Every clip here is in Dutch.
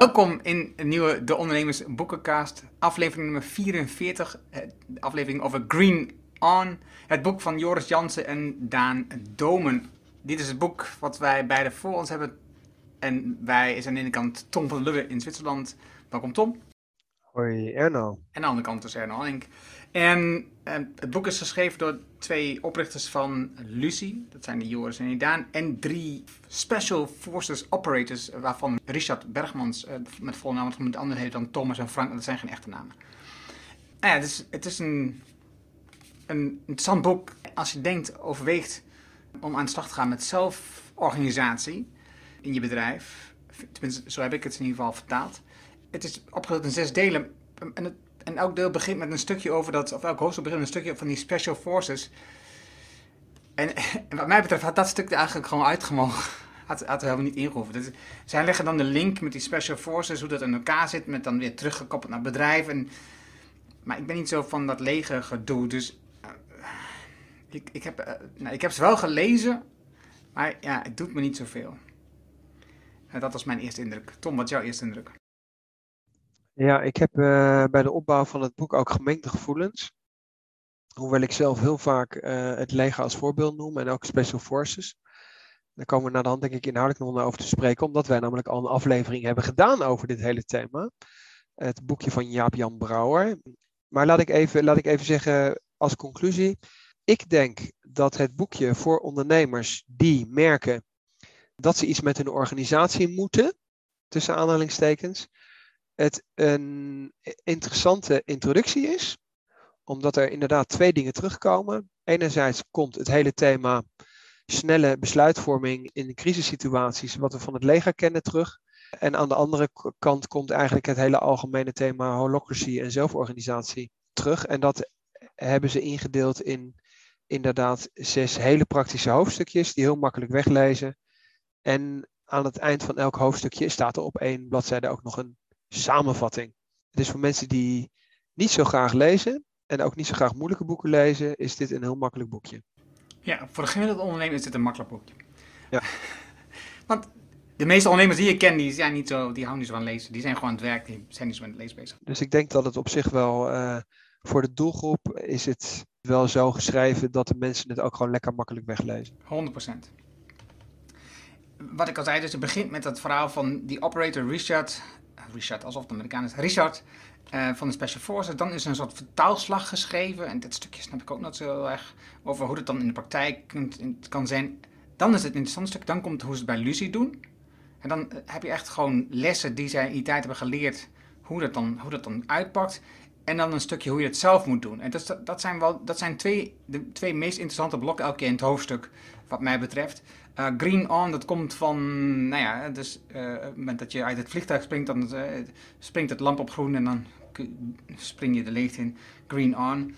Welkom in een nieuwe De Ondernemers Boekencast, aflevering nummer 44, eh, de aflevering over Green On, het boek van Joris Jansen en Daan Domen. Dit is het boek wat wij beide voor ons hebben en wij is aan de ene kant Tom van Lubbe in Zwitserland. Welkom Tom. Hoi Erno. En aan de andere kant is Erno Hanning. En uh, het boek is geschreven door twee oprichters van Lucy, dat zijn de Joris en Daan, en drie Special Forces Operators, waarvan Richard Bergmans uh, met volle naam, want de andere heet dan Thomas en Frank, dat zijn geen echte namen. Nou ja, het is, het is een, een interessant boek als je denkt, overweegt om aan de slag te gaan met zelforganisatie in je bedrijf. Tenminste, zo heb ik het in ieder geval vertaald. Het is opgedeeld in zes delen. En het en elk deel begint met een stukje over dat, of elk hoofdstuk begint met een stukje van die special forces. En, en wat mij betreft had dat stuk er eigenlijk gewoon uitgemogen. Had, had helemaal niet ingehoeven. Dus, zij leggen dan de link met die special forces, hoe dat in elkaar zit, met dan weer teruggekoppeld naar bedrijven. maar ik ben niet zo van dat lege gedoe, dus uh, ik, ik, heb, uh, nou, ik heb ze wel gelezen, maar ja, het doet me niet zoveel. Uh, dat was mijn eerste indruk. Tom, wat is jouw eerste indruk? Ja, ik heb uh, bij de opbouw van het boek ook gemengde gevoelens. Hoewel ik zelf heel vaak uh, het leger als voorbeeld noem en ook Special Forces. Daar komen we naar de hand denk ik inhoudelijk nog over te spreken, omdat wij namelijk al een aflevering hebben gedaan over dit hele thema. Het boekje van Jaap-Jan Brouwer. Maar laat ik, even, laat ik even zeggen als conclusie. Ik denk dat het boekje voor ondernemers die merken dat ze iets met hun organisatie moeten, tussen aanhalingstekens, het een interessante introductie is, omdat er inderdaad twee dingen terugkomen. Enerzijds komt het hele thema snelle besluitvorming in crisissituaties, wat we van het leger kennen, terug. En aan de andere kant komt eigenlijk het hele algemene thema holocracy en zelforganisatie terug. En dat hebben ze ingedeeld in inderdaad zes hele praktische hoofdstukjes die heel makkelijk weglezen. En aan het eind van elk hoofdstukje staat er op één bladzijde ook nog een samenvatting. Het is voor mensen die niet zo graag lezen en ook niet zo graag moeilijke boeken lezen, is dit een heel makkelijk boekje. Ja, voor de gemiddelde ondernemer is dit een makkelijk boekje. Ja. Want de meeste ondernemers die je kent, die, zijn niet zo, die houden niet zo van lezen. Die zijn gewoon aan het werk, die zijn niet zo met het lezen bezig. Dus ik denk dat het op zich wel, uh, voor de doelgroep is het wel zo geschreven dat de mensen het ook gewoon lekker makkelijk weglezen. 100%. Wat ik al zei, dus het begint met dat verhaal van die operator Richard Richard, alsof het Amerikaan is, Richard uh, van de Special Forces. Dan is er een soort vertaalslag geschreven. En dit stukje snap ik ook nog zo heel erg over hoe dat dan in de praktijk kunt, kan zijn. Dan is het interessant stuk. Dan komt hoe ze het bij Lucy doen. En dan eh, heb je echt gewoon lessen die zij in die tijd hebben geleerd. Hoe dat dan, hoe dat dan uitpakt. En dan een stukje hoe je het zelf moet doen. En dat, dat zijn, wel, dat zijn twee, de twee meest interessante blokken elke keer in het hoofdstuk, wat mij betreft. Uh, green on, dat komt van, nou ja, dus op het moment dat je uit het vliegtuig springt, dan uh, springt het lamp op groen en dan spring je de leegte in. Green on.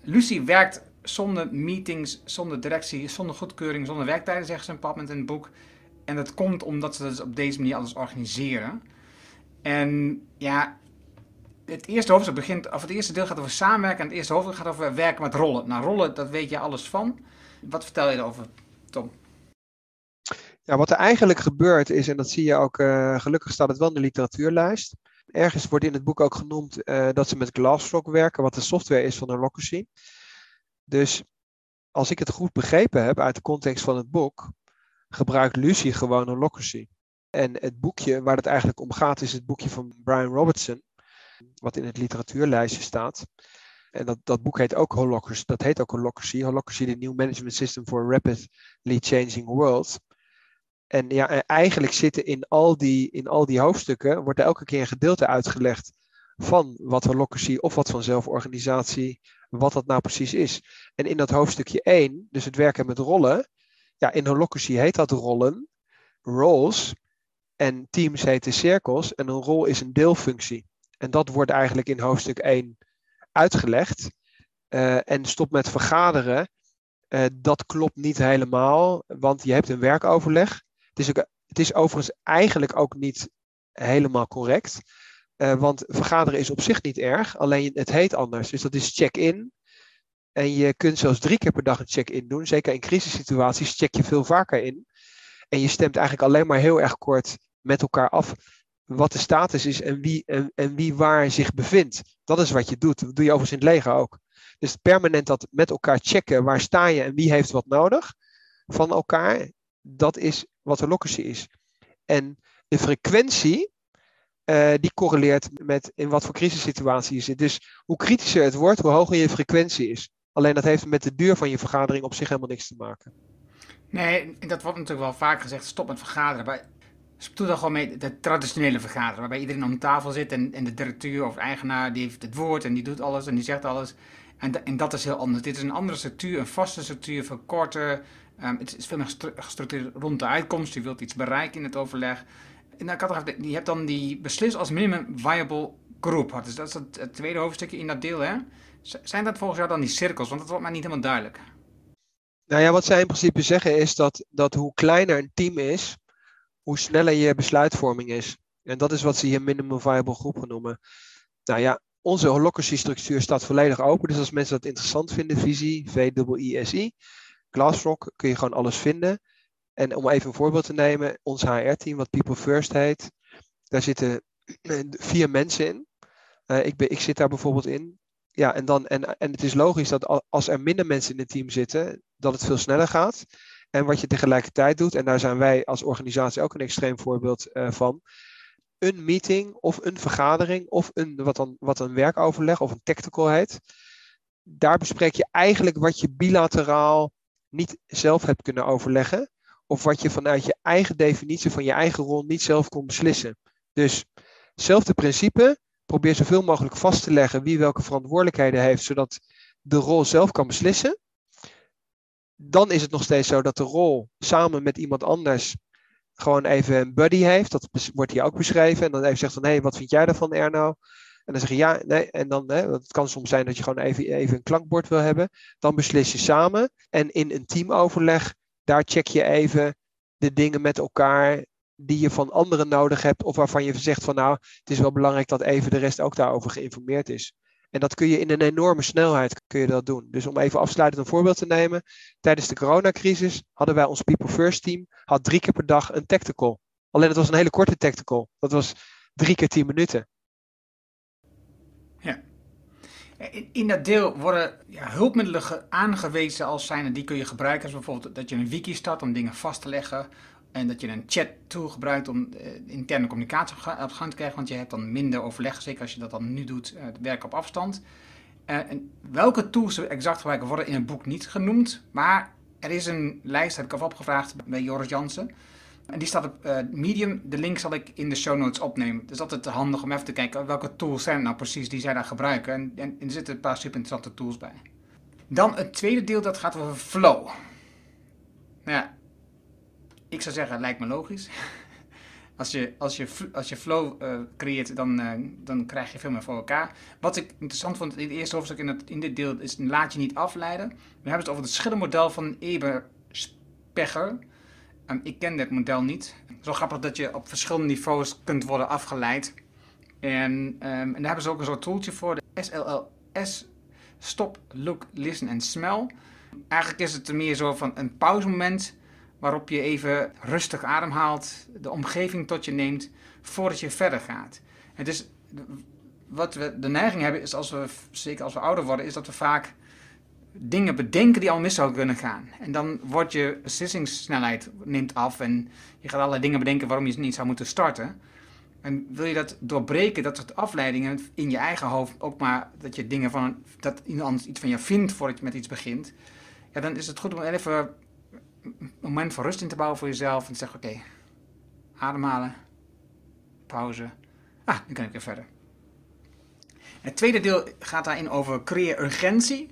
Lucy werkt zonder meetings, zonder directie, zonder goedkeuring, zonder werktijden, zegt ze een bepaald in het boek. En dat komt omdat ze dat dus op deze manier alles organiseren. En ja, het eerste hoofdstuk begint, of het eerste deel gaat over samenwerken en het eerste hoofdstuk gaat over werken met rollen. Nou, rollen, dat weet je alles van. Wat vertel je erover, Ja, wat er eigenlijk gebeurt is, en dat zie je ook, uh, gelukkig staat het wel in de literatuurlijst. Ergens wordt in het boek ook genoemd uh, dat ze met Glassrock werken, wat de software is van Holocracy. Dus als ik het goed begrepen heb uit de context van het boek, gebruikt Lucy gewoon Holocracy. En het boekje waar het eigenlijk om gaat is het boekje van Brian Robertson, wat in het literatuurlijstje staat. En dat, dat boek heet ook Holocracy. Dat heet ook Holocracy. Holocracy, the New Management System for a Rapidly Changing World. En ja, eigenlijk zitten in al, die, in al die hoofdstukken, wordt er elke keer een gedeelte uitgelegd van wat holocracy of wat van zelforganisatie, wat dat nou precies is. En in dat hoofdstukje 1, dus het werken met rollen, ja, in holocracy heet dat rollen, roles, en teams heten cirkels, en een rol is een deelfunctie. En dat wordt eigenlijk in hoofdstuk 1 uitgelegd. Uh, en stop met vergaderen. Uh, dat klopt niet helemaal, want je hebt een werkoverleg. Het is, ook, het is overigens eigenlijk ook niet helemaal correct. Uh, want vergaderen is op zich niet erg, alleen het heet anders. Dus dat is check-in. En je kunt zelfs drie keer per dag een check-in doen. Zeker in crisissituaties check je veel vaker in. En je stemt eigenlijk alleen maar heel erg kort met elkaar af wat de status is en wie, en, en wie waar zich bevindt. Dat is wat je doet. Dat doe je overigens in het leger ook. Dus permanent dat met elkaar checken, waar sta je en wie heeft wat nodig van elkaar, dat is wat holocracy is. En de frequentie, uh, die correleert met in wat voor crisissituatie je zit. Dus hoe kritischer het wordt, hoe hoger je frequentie is. Alleen dat heeft met de duur van je vergadering op zich helemaal niks te maken. Nee, dat wordt natuurlijk wel vaak gezegd, stop met vergaderen. Maar dan gewoon mee de traditionele vergadering, waarbij iedereen om tafel zit en, en de directeur of eigenaar die heeft het woord en die doet alles en die zegt alles. En, en dat is heel anders. Dit is een andere structuur, een vaste structuur, verkorten. Um, het is veel meer gestructureerd rond de uitkomst. Je wilt iets bereiken in het overleg. En dan kan je hebt dan die beslis als minimum viable group. Dus dat is het, tweede hoofdstukje in dat deel. Hè? Zijn dat volgens jou dan die cirkels? Want dat wordt mij niet helemaal duidelijk. Nou ja, wat zij in principe zeggen is dat, dat hoe kleiner een team is, hoe sneller je besluitvorming is. En dat is wat ze hier minimum viable groep noemen. Nou ja, onze holocracy structuur staat volledig open. Dus als mensen dat interessant vinden, visie, V-I-I-S-I, Glassrock, kun je gewoon alles vinden. En om even een voorbeeld te nemen, ons HR-team, wat People First heet, daar zitten vier mensen in. Uh, ik, ben, ik zit daar bijvoorbeeld in. Ja, en, dan, en, en het is logisch dat als er minder mensen in het team zitten, dat het veel sneller gaat. En wat je tegelijkertijd doet, en daar zijn wij als organisatie ook een extreem voorbeeld uh, van. Een meeting of een vergadering of een, wat, dan, wat een werkoverleg of een tactical heet. Daar bespreek je eigenlijk wat je bilateraal niet zelf hebt kunnen overleggen. Of wat je vanuit je eigen definitie van je eigen rol niet zelf kon beslissen. Dus hetzelfde principe. Probeer zoveel mogelijk vast te leggen wie welke verantwoordelijkheden heeft, zodat de rol zelf kan beslissen dan is het nog steeds zo dat de rol samen met iemand anders gewoon even een buddy heeft. Dat wordt hier ook beschreven. En dan even zegt van, hé, hey, wat vind jij daarvan, Erno? En dan zeg je ja, nee. En dan, hè, het kan soms zijn dat je gewoon even, even een klankbord wil hebben. Dan beslis je samen. En in een teamoverleg, daar check je even de dingen met elkaar die je van anderen nodig hebt. Of waarvan je zegt van, nou, het is wel belangrijk dat even de rest ook daarover geïnformeerd is. En dat kun je in een enorme snelheid kun je dat doen. Dus om even afsluitend een voorbeeld te nemen. Tijdens de coronacrisis hadden wij ons People First team had drie keer per dag een tactical. Alleen het was een hele korte tactical. Dat was drie keer tien minuten. Ja. In, dat deel worden ja, hulpmiddelen aangewezen als zijn die kun je gebruiken. Als bijvoorbeeld dat je een wiki start om dingen vast te leggen. En dat je een chat tool gebruikt om uh, interne communicatie op gang te krijgen. Want je hebt dan minder overleg, zeker als je dat dan nu doet, uh, werken op afstand. Uh, en welke tools we exact gebruiken worden in het boek niet genoemd. Maar er is een lijst, heb ik al opgevraagd bij Joris Jansen. En die staat op Medium. De link zal ik in de show notes opnemen. Het is altijd handig om even te kijken welke tools zijn nou precies die zij daar gebruiken. En, en, er zitten een paar super interessante tools bij. Dan het tweede deel, dat gaat over flow. Nou ja, ik zou zeggen, lijkt me logisch. Als je, als je, als je flow uh, creëert, dan, uh, dan krijg je veel meer voor elkaar. Wat ik interessant vond in het eerste hoofdstuk in, het, in dit deel is laat je niet afleiden. We hebben het over het schildermodel van Eber-Specher. Um, ik ken dit model niet. Zo grappig dat je op verschillende niveaus kunt worden afgeleid. En, um, en daar hebben ze ook een soort tooltje voor, de SLLS, Stop, Look, Listen en Smell. Eigenlijk is het meer zo van een pauzemoment waarop je even rustig ademhaalt, de omgeving tot je neemt voordat je verder gaat. Het is, wat we de neiging hebben is, als we, zeker als we ouder worden, is dat we vaak dingen bedenken die al mis zouden kunnen gaan. En dan wordt je beslissingssnelheid neemt af en je gaat allerlei dingen bedenken waarom je niet zou moeten starten. En wil je dat doorbreken, dat soort afleidingen in je eigen hoofd, ook maar dat je dingen van, dat iemand iets van je vindt voordat je met iets begint, ja, dan is het goed om even moment van rust in te bouwen voor jezelf. En te zeggen, oké, ademhalen, pauze. Ah, nu kan ik weer verder. Het tweede deel gaat daarin over creëer urgentie.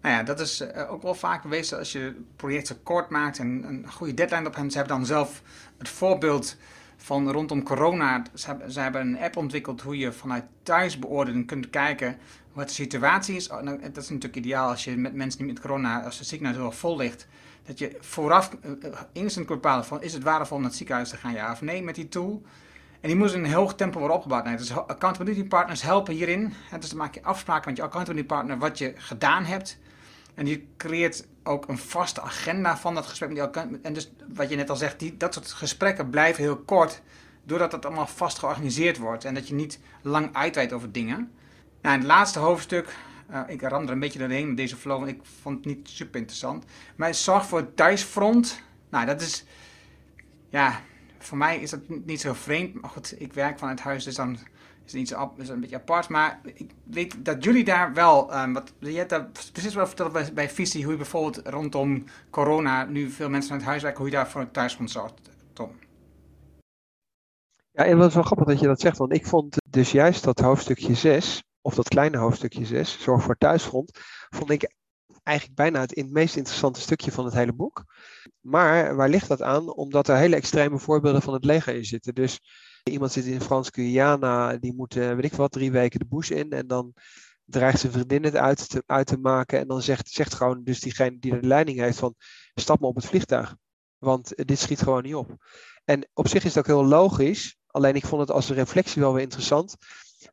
Nou ja, dat is eh, ook wel vaak bewezen als je projecten kort maakt en een goede deadline op hebt. Ze hebben dan zelf het voorbeeld van rondom corona. Ze hebben, een app ontwikkeld hoe je vanuit thuisbeoordeling kunt kijken wat de situatie is. Oh, nou, dat is natuurlijk ideaal als je met mensen die met corona, als de ziekenhuis heel vol ligt, dat je vooraf uh, instant kunt bepalen van is het waardevol om naar het ziekenhuis te gaan, ja of nee, met die tool. En die moet in een hoog tempo worden opgebouwd. Dus accountability partners helpen hierin. dus dan maak je afspraken met je accountability partner wat je gedaan hebt. En die creëert ook een vaste agenda van dat gesprek met die En dus wat je net al zegt, die, dat soort gesprekken blijven heel kort. doordat het allemaal vast georganiseerd wordt en dat je niet lang uitweidt over dingen. Nou, in het laatste hoofdstuk, uh, ik ram er een beetje doorheen met deze flow, want ik vond het niet super interessant. Maar zorg voor het thuisfront. Nou, dat is, ja, voor mij is dat niet zo vreemd. Maar goed, ik werk vanuit huis, dus dan is het niet zo is een beetje apart. Maar ik weet dat jullie daar wel, um, wat, je hebt daar precies wel verteld bij, bij Visie, hoe je bijvoorbeeld rondom corona, nu veel mensen vanuit huis werken, hoe je daar voor het thuisfront zorgt, Tom. Ja, en wat is wel grappig dat je dat zegt, want ik vond dus juist dat hoofdstukje 6, of dat kleine hoofdstukje 6, Zorg voor Thuisfront, vond ik eigenlijk bijna het meest interessante stukje van het hele boek. Maar waar ligt dat aan? Omdat er hele extreme voorbeelden van het leger in zitten. Dus iemand zit in Frans-Guyana, die moet, eh, weet ik wat, drie weken de bush in. En dan dreigt zijn vriendin het uit te, uit te maken. En dan zegt, zegt gewoon dus diegene die de leiding heeft van, stap maar op het vliegtuig. Want dit schiet gewoon niet op. En op zich is dat ook heel logisch. Alleen ik vond het als reflectie wel weer interessant.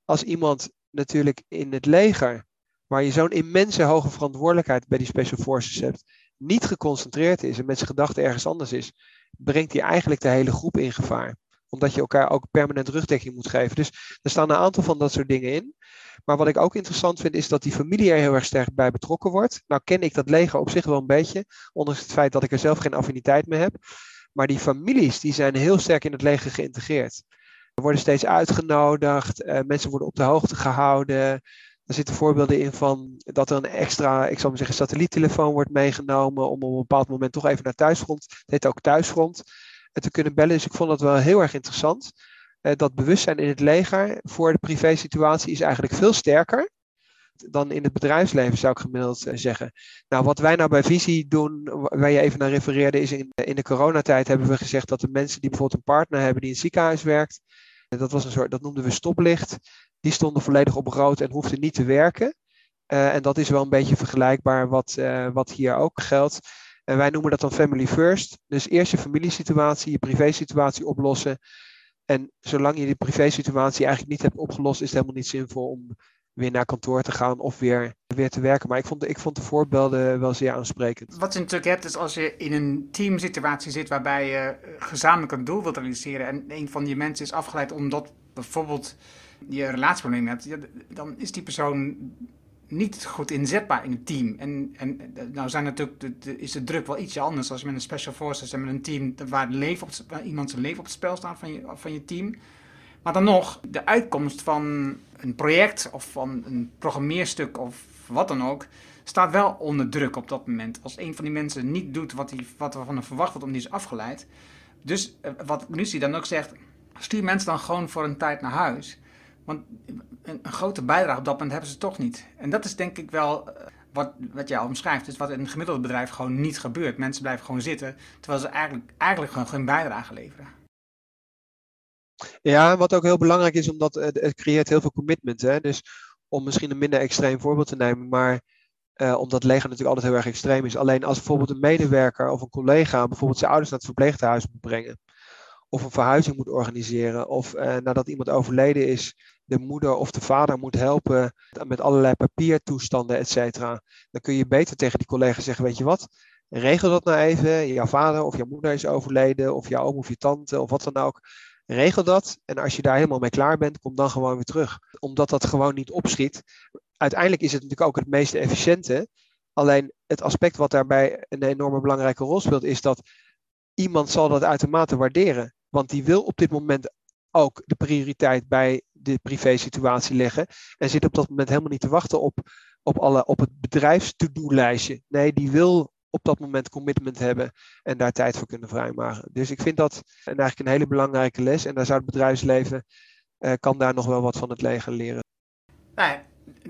Als iemand natuurlijk in het leger, waar je zo'n immense hoge verantwoordelijkheid bij die Special Forces hebt, niet geconcentreerd is en met zijn gedachten ergens anders is, brengt hij eigenlijk de hele groep in gevaar. Omdat je elkaar ook permanent rugdekking moet geven. Dus er staan een aantal van dat soort dingen in. Maar wat ik ook interessant vind, is dat die familie er heel erg sterk bij betrokken wordt. Nou ken ik dat leger op zich wel een beetje, ondanks het feit dat ik er zelf geen affiniteit mee heb. Maar die families die zijn heel sterk in het leger geïntegreerd. Worden steeds uitgenodigd, uh, mensen worden op de hoogte gehouden. Er zitten voorbeelden in van dat er een extra, ik zal maar zeggen, satelliettelefoon wordt meegenomen om op een bepaald moment toch even naar thuisfront, het heet ook thuisfront, eh, te kunnen bellen. Dus ik vond dat wel heel erg interessant. Uh, dat bewustzijn in het leger voor de privé-situatie is eigenlijk veel sterker dan in het bedrijfsleven, zou ik gemiddeld eh, zeggen. Nou, wat wij nou bij Visie doen, waar je even naar refereerde, is in, in de coronatijd hebben we gezegd dat de mensen die bijvoorbeeld een partner hebben die in het ziekenhuis werkt, dat, was een soort, dat noemden we stoplicht, die stonden volledig op rood en hoefden niet te werken. Uh, en dat is wel een beetje vergelijkbaar wat, uh, wat hier ook geldt. En wij noemen dat dan family first. Dus eerst je familiesituatie, je privésituatie oplossen. En zolang je die privésituatie eigenlijk niet hebt opgelost, is het helemaal niet zinvol om weer naar kantoor te gaan of weer, weer te werken. Maar ik vond, ik vond de voorbeelden wel zeer aansprekend. Wat je natuurlijk hebt, is als je in een teamsituatie zit waarbij je eh, gezamenlijk een doel wilt realiseren en een van die mensen is afgeleid omdat bijvoorbeeld je een hebt, dan is die persoon niet goed inzetbaar in het team. En, en nou zijn natuurlijk de, is de druk wel ietsje anders als je met een special forces en met een team waar, leven op, waar iemand zijn leven op het spel staat van je, van je team. Maar dan nog, de uitkomst van een project of van een programmeerstuk of wat dan ook, staat wel onder druk op dat moment. Als een van die mensen niet doet wat, die, wat er van hem verwacht wordt, om die is afgeleid. Dus uh, wat Lucie dan ook zegt, stuur mensen dan gewoon voor een tijd naar huis. Want een, een, grote bijdrage op dat moment hebben ze toch niet. En dat is denk ik wel uh, wat, wat jij omschrijft. Dus wat in een gemiddelde bedrijf gewoon niet gebeurt. Mensen blijven gewoon zitten, terwijl ze eigenlijk, eigenlijk gewoon geen bijdrage leveren. Ja, wat ook heel belangrijk is, omdat het, het creëert heel veel commitment. Hè? Dus om misschien een minder extreem voorbeeld te nemen, maar uh, omdat leger natuurlijk altijd heel erg extreem is. Alleen als bijvoorbeeld een medewerker of een collega bijvoorbeeld zijn ouders naar het verpleeghuis moet brengen. Of een verhuizing moet organiseren. Of uh, nadat iemand overleden is, de moeder of de vader moet helpen met allerlei papiertoestanden, et cetera. Dan kun je beter tegen die collega zeggen, weet je wat, regel dat nou even. Jouw vader of jouw moeder is overleden, of jouw oom of je tante, of wat dan ook. Regel dat. En als je daar helemaal mee klaar bent, kom dan gewoon weer terug. Omdat dat gewoon niet opschiet. Uiteindelijk is het natuurlijk ook het meest efficiënte. Alleen het aspect wat daarbij een enorme belangrijke rol speelt, is dat iemand zal dat uitermate waarderen. Want die wil op dit moment ook de prioriteit bij de privé-situatie leggen. En zit op dat moment helemaal niet te wachten op, op, alle, op het bedrijfs-to-do-lijstje. Nee, die wil op dat moment commitment hebben en daar tijd voor kunnen vrijmaken. Dus ik vind dat eigenlijk een hele belangrijke les. En daar zou het bedrijfsleven, uh, kan daar nog wel wat van het leger leren. Nou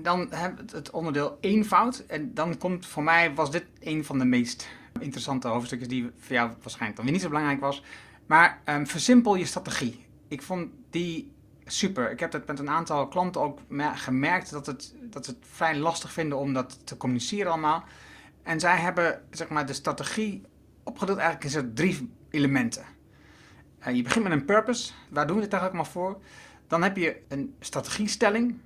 dan hebben we het onderdeel eenvoud. En dan komt voor mij, was dit een van de meest interessante hoofdstukjes die voor jou waarschijnlijk dan weer niet zo belangrijk was. Maar um, versimpel je strategie. Ik vond die super. Ik heb dat met een aantal klanten ook gemerkt dat, het, dat ze het vrij lastig vinden om dat te communiceren allemaal. En zij hebben zeg maar, de strategie opgedeeld eigenlijk in drie elementen. Uh, je begint met een purpose. Waar doen we het eigenlijk maar voor? Dan heb je een strategiestelling.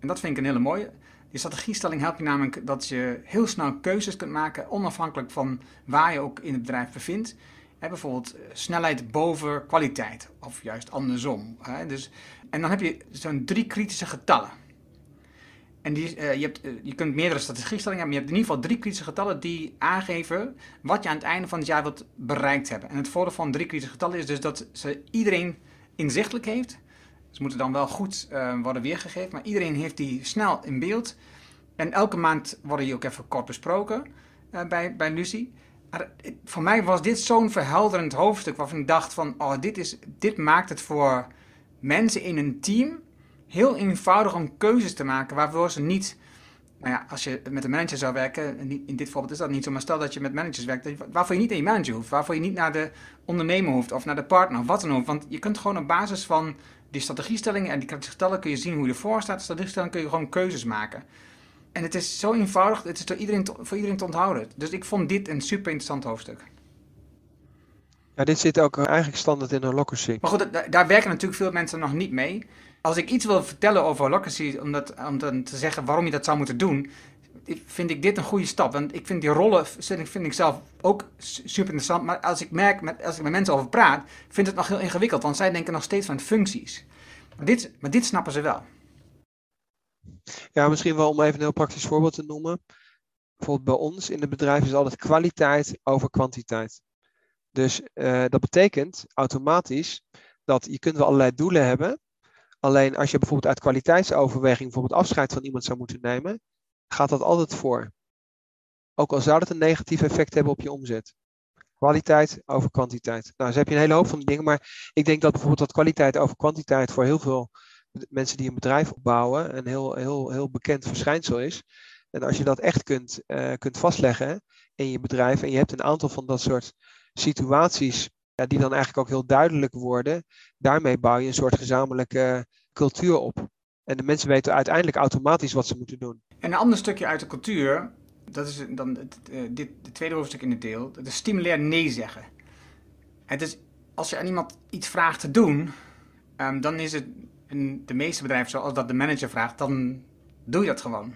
En dat vind ik een hele mooie. Die strategiestelling helpt je namelijk dat je heel snel keuzes kunt maken, onafhankelijk van waar je ook in het bedrijf bevindt. Hè, bijvoorbeeld eh, snelheid boven kwaliteit, of juist andersom. Dus, en dan heb je zo'n drie kritische getallen. En uh, je, hebt, uh, je kunt meerdere strategiestellingen hebben, maar je hebt in ieder geval drie kritische getallen die aangeven wat je aan het einde van het jaar wilt bereikt hebben. En het voordeel van drie kritische getallen is dus dat ze iedereen inzichtelijk heeft. Ze moeten dan wel goed uh, worden weergegeven, maar iedereen heeft die snel in beeld. En elke maand worden die ook even kort besproken bij, bij Lucie. Voor mij was dit zo'n verhelderend hoofdstuk waarvan ik dacht van, oh, dit, is, dit maakt het voor mensen in een team heel eenvoudig om keuzes te maken waarvoor ze niet, nou ja, als je met een manager zou werken, in dit voorbeeld is dat niet zo, maar stel dat je met managers werkt, waarvoor je niet naar je manager hoeft, waarvoor je niet naar de ondernemer hoeft of naar de partner of wat dan ook. Want je kunt gewoon op basis van die strategiestellingen en die getallen kun je zien hoe je ervoor staat. Strategiestellingen kun je gewoon keuzes maken. En het is zo eenvoudig, het is door iedereen, voor iedereen te onthouden. Dus ik vond dit een super interessant hoofdstuk. Ja, dit zit ook eigenlijk standaard in een Holacracy. Maar goed, daar werken natuurlijk veel mensen nog niet mee. Als ik iets wil vertellen over Holacracy, om, om dan te zeggen waarom je dat zou moeten doen, vind ik dit een goede stap. Want ik vind die rollen vind ik zelf ook super interessant. Maar als ik merk, met, als ik met mensen over praat, vind het nog heel ingewikkeld. Want zij denken nog steeds van functies. Maar dit, maar dit snappen ze wel. Ja, misschien wel om even een heel praktisch voorbeeld te noemen. Bijvoorbeeld bij ons in het bedrijf is altijd kwaliteit over kwantiteit. Dus uh, dat betekent automatisch dat je kunt wel allerlei doelen hebben. Alleen als je bijvoorbeeld uit kwaliteitsoverweging bijvoorbeeld afscheid van iemand zou moeten nemen, gaat dat altijd voor. Ook al zou dat een negatief effect hebben op je omzet. Kwaliteit over kwantiteit. Nou, dus heb je een hele hoop van die dingen, maar ik denk dat bijvoorbeeld dat kwaliteit over kwantiteit voor heel veel mensen die een bedrijf opbouwen een heel, heel, heel bekend verschijnsel is. En als je dat echt kunt, uh, kunt vastleggen in je bedrijf en je hebt een aantal van dat soort situaties die dan eigenlijk ook heel duidelijk worden, daarmee bouw je een soort gezamenlijke cultuur op. En de mensen weten uiteindelijk automatisch wat ze moeten doen. En een ander stukje uit de cultuur, dat is dan het, uh, dit, tweede hoofdstuk in het deel, dat is stimulair nee zeggen. Het is, als je aan iemand iets vraagt te doen, um, dan is het in de meeste bedrijven zoals dat de manager vraagt, dan doe je dat gewoon.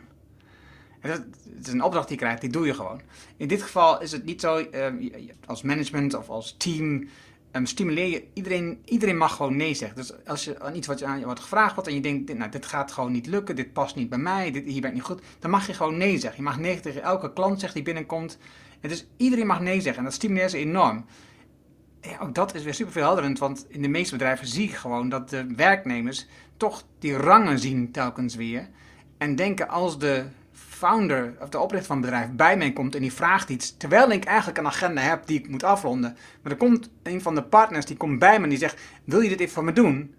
Het is een opdracht die je krijgt, die doe je gewoon. In dit geval is het niet zo, um, als management of als team um, stimuleer je, iedereen, iedereen mag gewoon nee zeggen. Dus als je aan iets wat je aan je wordt gevraagd wordt en je denkt, nou, dit gaat gewoon niet lukken, dit past niet bij mij, dit, hier ben ik niet goed, dan mag je gewoon nee zeggen. Je mag nee tegen elke klant zeggen die binnenkomt. En dus iedereen mag nee zeggen en dat stimuleert ze enorm. Ja, ook dat is weer super veel helderend, want in de meeste bedrijven zie ik gewoon dat de werknemers toch die rangen zien telkens weer. En denken als de founder of de oprichter van het bedrijf bij mij komt en die vraagt iets, terwijl ik eigenlijk een agenda heb die ik moet afronden, maar er komt een van de partners die komt bij me en die zegt, wil je dit even voor me doen?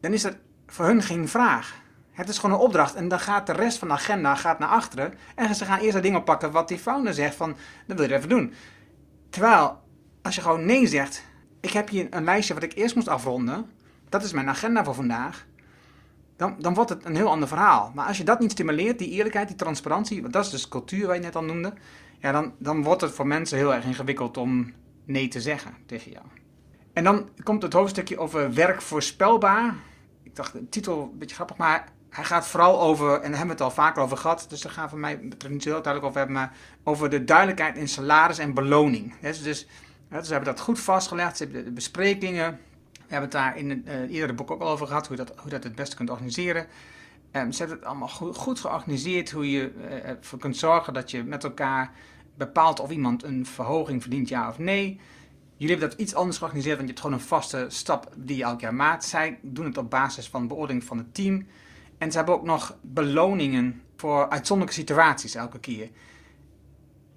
Dan is dat voor hun geen vraag. Het is gewoon een opdracht en dan gaat de rest van de agenda gaat naar achteren en ze gaan eerst dat ding oppakken wat die founder zegt van, dat wil je even doen. Terwijl, als je gewoon nee zegt, ik heb hier een lijstje wat ik eerst moest afronden, dat is mijn agenda voor vandaag dan, dan wordt het een heel ander verhaal. Maar als je dat niet stimuleert, die eerlijkheid, die transparantie, want dat is dus cultuur waar je net al noemde, ja, dan, dan wordt het voor mensen heel erg ingewikkeld om nee te zeggen tegen jou. En dan komt het hoofdstukje over werk voorspelbaar. Ik dacht, de titel een beetje grappig, maar hij gaat vooral over, en daar hebben we het al vaker over gehad, dus daar gaan we mij niet zo heel duidelijk over hebben, maar over de duidelijkheid in salaris en beloning. Dus, dus, dus we hebben dat goed vastgelegd, ze hebben de besprekingen, hebben het daar in het uh, iedere boek ook al over gehad, hoe, dat, hoe dat het beste kunt organiseren. Um, ze hebben het allemaal goed, goed georganiseerd, hoe je uh, ervoor kunt zorgen dat je met elkaar bepaalt of iemand een verhoging verdient, ja of nee. Jullie hebben dat iets anders georganiseerd, want je hebt gewoon een vaste stap die je elk jaar maakt. Zij doen het op basis van beoordeling van het team. En ze hebben ook nog beloningen voor uitzonderlijke situaties elke keer. Ik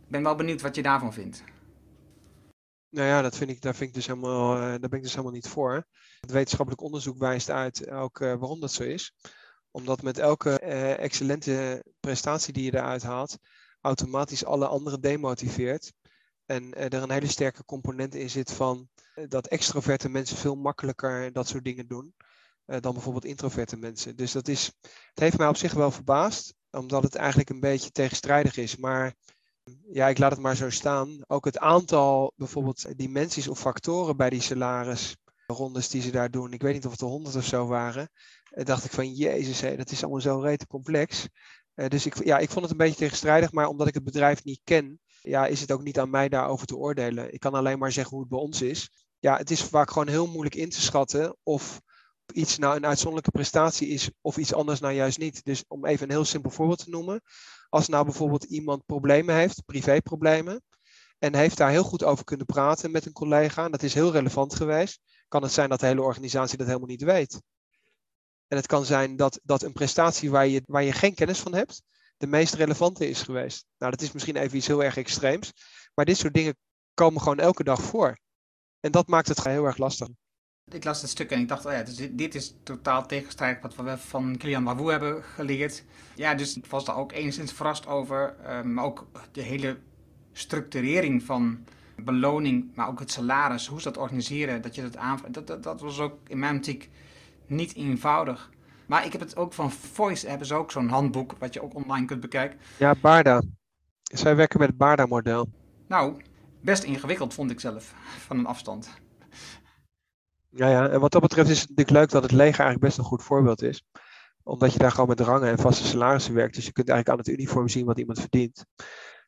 ben wel benieuwd wat je daarvan vindt. Nou ja, dat vind ik, daar, vind ik dus helemaal, uh, daar ben ik dus helemaal niet voor. Het wetenschappelijk onderzoek wijst uit ook, waarom dat zo is. Omdat met elke uh, excellente prestatie die je eruit haalt, automatisch alle anderen demotiveert. En er een hele sterke component in zit van dat extroverte mensen veel makkelijker dat soort dingen doen dan bijvoorbeeld introverte mensen. Dus dat is, het heeft mij op zich wel verbaasd, omdat het eigenlijk een beetje tegenstrijdig is. Maar ja, ik laat het maar zo staan. Ook het aantal bijvoorbeeld dimensies of factoren bij die salarisrondes die ze daar doen. Ik weet niet of het er honderd of zo waren. Uh, dacht ik van, jezus, hé, dat is allemaal zo rete complex. Uh, dus ik, ja, ik vond het een beetje tegenstrijdig, maar omdat ik het bedrijf niet ken, ja, is het ook niet aan mij daarover te oordelen. Ik kan alleen maar zeggen hoe het bij ons is. Ja, het is vaak gewoon heel moeilijk in te schatten of iets nou een uitzonderlijke prestatie is of iets anders nou juist niet. Dus om even een heel simpel voorbeeld te noemen. Als nou bijvoorbeeld iemand problemen heeft, privéproblemen, en heeft daar heel goed over kunnen praten met een collega, en dat is heel relevant geweest, kan het zijn dat de hele organisatie dat helemaal niet weet. En het kan zijn dat, dat een prestatie waar je, waar je geen kennis van hebt, de meest relevante is geweest. Nou, dat is misschien even iets heel erg extreems, maar dit soort dingen komen gewoon elke dag voor. En dat maakt het heel erg lastig. Ik las het stuk en ik dacht, oh ja, dus dit, is totaal tegenstrijdig wat we van Kilian Wawoe hebben geleerd. Ja, dus ik was daar ook enigszins verrast over. Uh, maar ook de hele structurering van beloning, maar ook het salaris, hoe ze dat organiseren, dat je dat aanvraagt. Dat, dat, dat was ook in mijn optiek niet eenvoudig. Maar ik heb het ook van Voice, hebben ze ook zo'n handboek, wat je ook online kunt bekijken. Ja, Barda. Zij werken met het Barda-model. Nou, best ingewikkeld vond ik zelf, van een afstand. Ja, ja, en wat dat betreft is het leuk dat het leger eigenlijk best een goed voorbeeld is. Omdat je daar gewoon met rangen en vaste salarissen werkt. Dus je kunt eigenlijk aan het uniform zien wat iemand verdient.